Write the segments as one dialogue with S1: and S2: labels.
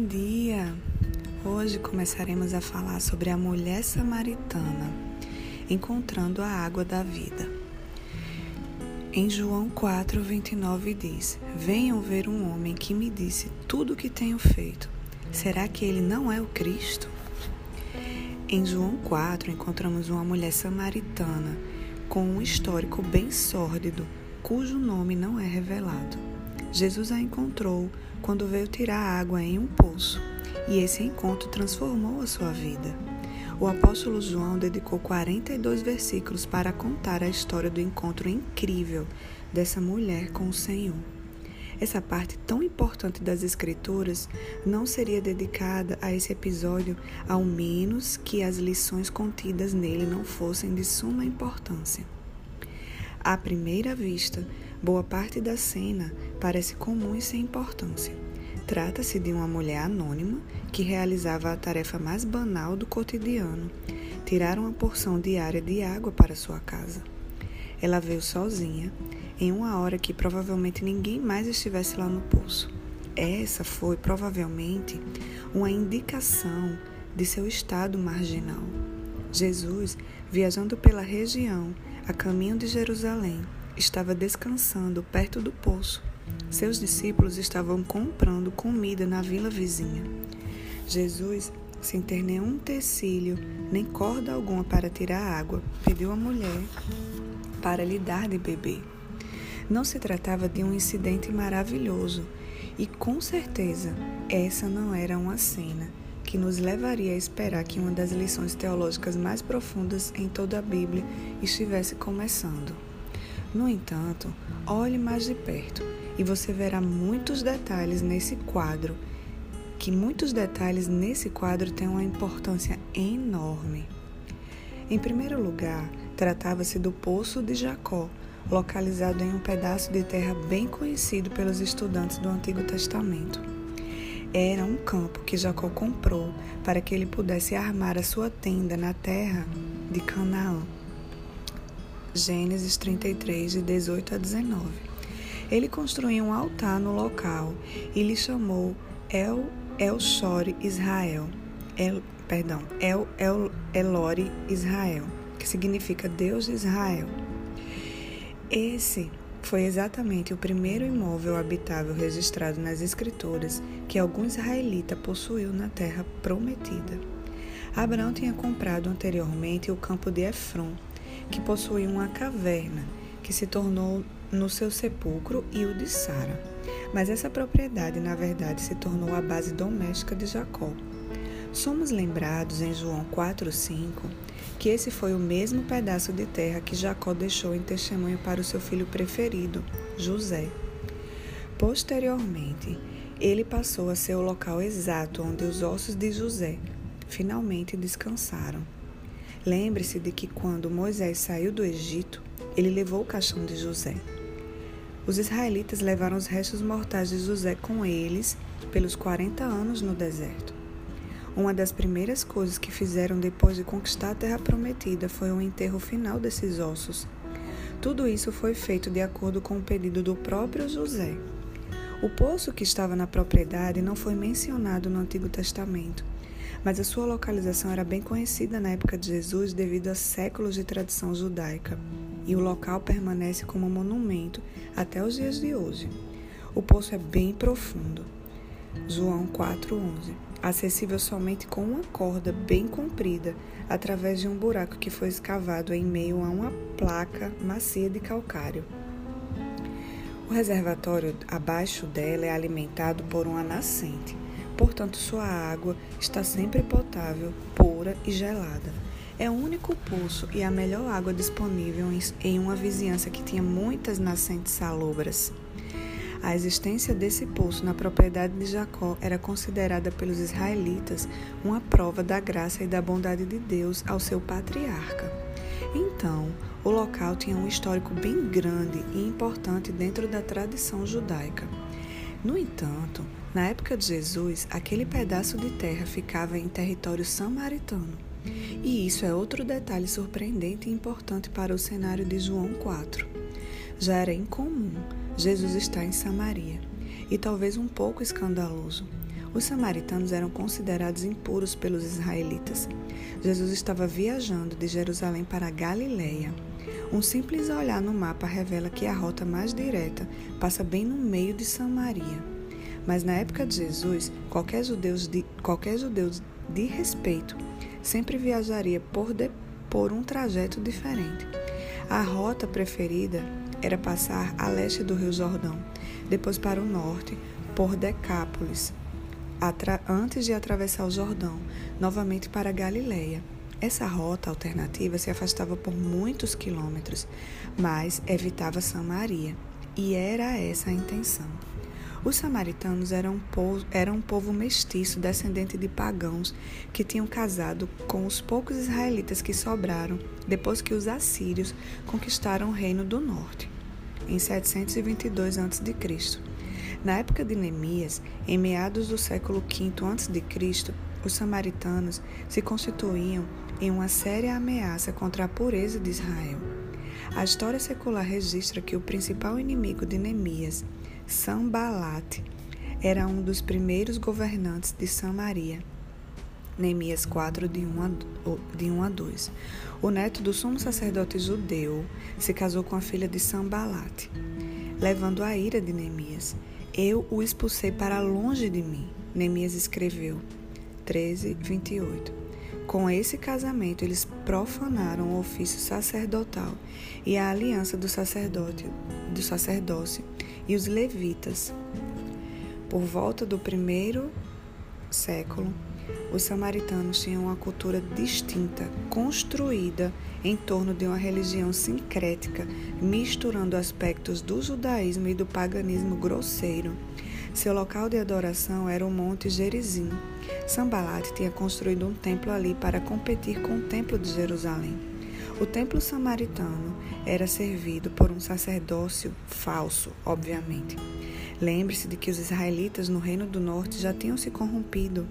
S1: Bom dia! Hoje começaremos a falar sobre a mulher samaritana encontrando a água da vida. Em João 4, 29 diz: Venham ver um homem que me disse tudo o que tenho feito. Será que ele não é o Cristo? Em João 4, encontramos uma mulher samaritana com um histórico bem sórdido, cujo nome não é revelado. Jesus a encontrou quando veio tirar água em um poço, e esse encontro transformou a sua vida. O apóstolo João dedicou 42 versículos para contar a história do encontro incrível dessa mulher com o Senhor. Essa parte tão importante das Escrituras não seria dedicada a esse episódio, ao menos que as lições contidas nele não fossem de suma importância. À primeira vista, boa parte da cena parece comum e sem importância. Trata-se de uma mulher anônima que realizava a tarefa mais banal do cotidiano: tirar uma porção diária de água para sua casa. Ela veio sozinha, em uma hora que provavelmente ninguém mais estivesse lá no poço. Essa foi provavelmente uma indicação de seu estado marginal. Jesus, viajando pela região, a caminho de Jerusalém, estava descansando perto do poço. Seus discípulos estavam comprando comida na vila vizinha. Jesus, sem ter nenhum tecílio nem corda alguma para tirar água, pediu à mulher para lhe dar de beber. Não se tratava de um incidente maravilhoso, e com certeza essa não era uma cena que nos levaria a esperar que uma das lições teológicas mais profundas em toda a Bíblia estivesse começando. No entanto, olhe mais de perto e você verá muitos detalhes nesse quadro, que muitos detalhes nesse quadro têm uma importância enorme. Em primeiro lugar, tratava-se do Poço de Jacó, localizado em um pedaço de terra bem conhecido pelos estudantes do Antigo Testamento. Era um campo que Jacó comprou para que ele pudesse armar a sua tenda na terra de Canaã. Gênesis 33, de 18 a 19. Ele construiu um altar no local e lhe chamou El El Shore Israel. El, perdão, El, El Elore Israel, que significa Deus de Israel. Esse foi exatamente o primeiro imóvel habitável registrado nas Escrituras que algum israelita possuiu na terra prometida. Abraão tinha comprado anteriormente o campo de Efron, que possuía uma caverna, que se tornou no seu sepulcro e o de Sara. Mas essa propriedade, na verdade, se tornou a base doméstica de Jacó. Somos lembrados em João 4,5 que esse foi o mesmo pedaço de terra que Jacó deixou em testemunho para o seu filho preferido, José. Posteriormente, ele passou a ser o local exato onde os ossos de José finalmente descansaram. Lembre-se de que quando Moisés saiu do Egito, ele levou o caixão de José. Os israelitas levaram os restos mortais de José com eles pelos 40 anos no deserto. Uma das primeiras coisas que fizeram depois de conquistar a terra prometida foi o enterro final desses ossos. Tudo isso foi feito de acordo com o pedido do próprio José. O poço que estava na propriedade não foi mencionado no Antigo Testamento, mas a sua localização era bem conhecida na época de Jesus devido a séculos de tradição judaica, e o local permanece como monumento até os dias de hoje. O poço é bem profundo. João 4:11 acessível somente com uma corda bem comprida, através de um buraco que foi escavado em meio a uma placa macia de calcário. O reservatório abaixo dela é alimentado por uma nascente, portanto, sua água está sempre potável, pura e gelada. É o único poço e a melhor água disponível em uma vizinhança que tinha muitas nascentes salobras. A existência desse poço na propriedade de Jacó era considerada pelos israelitas uma prova da graça e da bondade de Deus ao seu patriarca. Então, o local tinha um histórico bem grande e importante dentro da tradição judaica. No entanto, na época de Jesus, aquele pedaço de terra ficava em território samaritano. E isso é outro detalhe surpreendente e importante para o cenário de João 4. Já era incomum Jesus está em Samaria e talvez um pouco escandaloso. Os samaritanos eram considerados impuros pelos israelitas. Jesus estava viajando de Jerusalém para Galiléia. Um simples olhar no mapa revela que a rota mais direta passa bem no meio de Samaria. Mas na época de Jesus, qualquer judeu de, qualquer judeu de respeito sempre viajaria por, de, por um trajeto diferente. A rota preferida era passar a leste do Rio Jordão, depois para o norte, por Decápolis, antes de atravessar o Jordão, novamente para Galiléia. Essa rota alternativa se afastava por muitos quilômetros, mas evitava Samaria, e era essa a intenção. Os samaritanos eram um, povo, eram um povo mestiço, descendente de pagãos, que tinham casado com os poucos israelitas que sobraram depois que os assírios conquistaram o reino do norte, em 722 a.C. Na época de Neemias, em meados do século V a.C., os samaritanos se constituíam em uma séria ameaça contra a pureza de Israel. A história secular registra que o principal inimigo de Neemias, Sambalat, era um dos primeiros governantes de Samaria. Neemias 4, de 1 a, de 1 a 2. O neto do sumo sacerdote judeu se casou com a filha de Sambalat, levando a ira de Neemias. Eu o expulsei para longe de mim. Neemias escreveu 13, 28. Com esse casamento, eles profanaram o ofício sacerdotal e a aliança do sacerdote, do sacerdócio e os levitas. Por volta do primeiro século, os samaritanos tinham uma cultura distinta, construída em torno de uma religião sincrética, misturando aspectos do judaísmo e do paganismo grosseiro. Seu local de adoração era o Monte Gerizim. Sambalat tinha construído um templo ali para competir com o Templo de Jerusalém. O templo samaritano era servido por um sacerdócio falso, obviamente. Lembre-se de que os israelitas no Reino do Norte já tinham se corrompido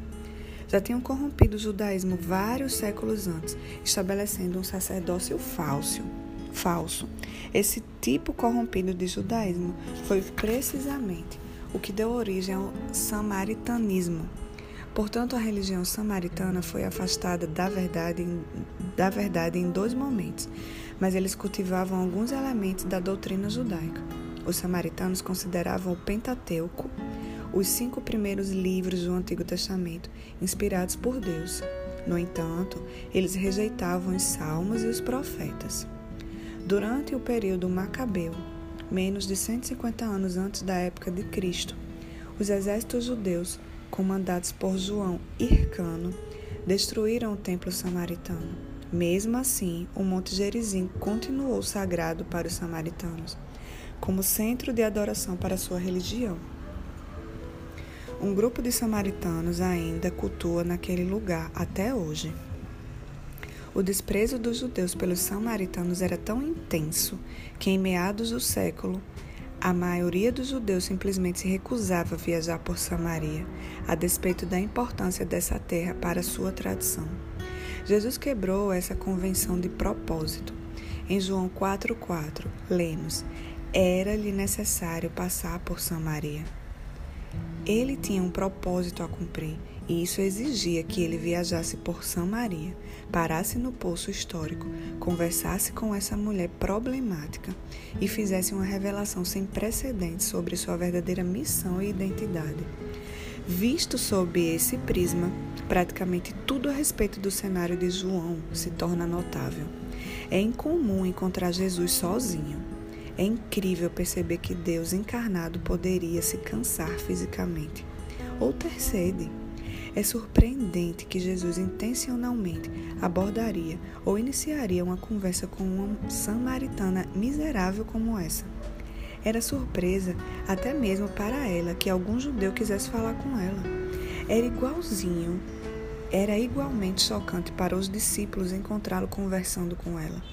S1: já tinham corrompido o judaísmo vários séculos antes, estabelecendo um sacerdócio falso. falso. Esse tipo corrompido de judaísmo foi precisamente o que deu origem ao samaritanismo. Portanto, a religião samaritana foi afastada da verdade, da verdade em dois momentos, mas eles cultivavam alguns elementos da doutrina judaica. Os samaritanos consideravam o Pentateuco os cinco primeiros livros do Antigo Testamento, inspirados por Deus. No entanto, eles rejeitavam os salmos e os profetas. Durante o período macabeu, menos de 150 anos antes da época de Cristo, os exércitos judeus, comandados por João Hircano, destruíram o templo samaritano. Mesmo assim, o Monte Gerizim continuou sagrado para os samaritanos, como centro de adoração para sua religião. Um grupo de samaritanos ainda cultua naquele lugar até hoje. O desprezo dos judeus pelos samaritanos era tão intenso que, em meados do século, a maioria dos judeus simplesmente se recusava a viajar por Samaria, a despeito da importância dessa terra para sua tradição. Jesus quebrou essa convenção de propósito. Em João 4,4, lemos: Era-lhe necessário passar por Samaria. Ele tinha um propósito a cumprir e isso exigia que ele viajasse por Samaria, parasse no poço histórico, conversasse com essa mulher problemática e fizesse uma revelação sem precedentes sobre sua verdadeira missão e identidade. Visto sob esse prisma, praticamente tudo a respeito do cenário de João se torna notável. É incomum encontrar Jesus sozinho. É incrível perceber que Deus encarnado poderia se cansar fisicamente ou ter sede. É surpreendente que Jesus intencionalmente abordaria ou iniciaria uma conversa com uma samaritana miserável como essa. Era surpresa até mesmo para ela que algum judeu quisesse falar com ela. Era igualzinho, era igualmente chocante para os discípulos encontrá-lo conversando com ela.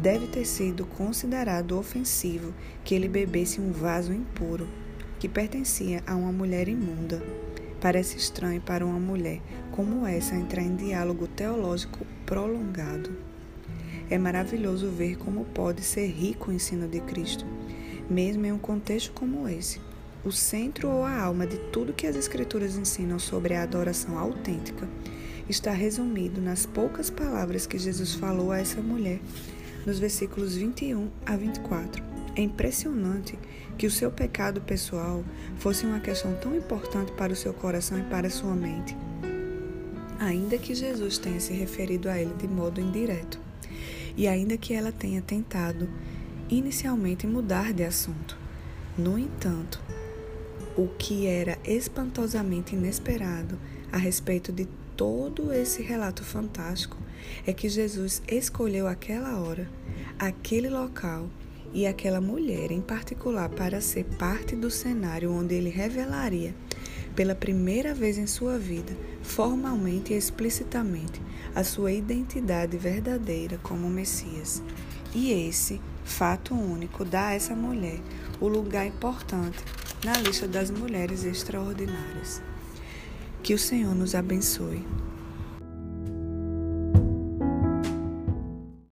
S1: Deve ter sido considerado ofensivo que ele bebesse um vaso impuro que pertencia a uma mulher imunda. Parece estranho para uma mulher como essa entrar em diálogo teológico prolongado. É maravilhoso ver como pode ser rico o ensino de Cristo, mesmo em um contexto como esse. o centro ou a alma de tudo que as Escrituras ensinam sobre a adoração autêntica está resumido nas poucas palavras que Jesus falou a essa mulher, nos versículos 21 a 24. É impressionante que o seu pecado pessoal fosse uma questão tão importante para o seu coração e para a sua mente, ainda que Jesus tenha se referido a ele de modo indireto, e ainda que ela tenha tentado inicialmente mudar de assunto. No entanto, o que era espantosamente inesperado a respeito de todo esse relato fantástico é que Jesus escolheu aquela hora, aquele local e aquela mulher em particular para ser parte do cenário onde ele revelaria, pela primeira vez em sua vida, formalmente e explicitamente, a sua identidade verdadeira como Messias. E esse fato único dá a essa mulher o lugar importante na lista das mulheres extraordinárias. Que o Senhor nos abençoe.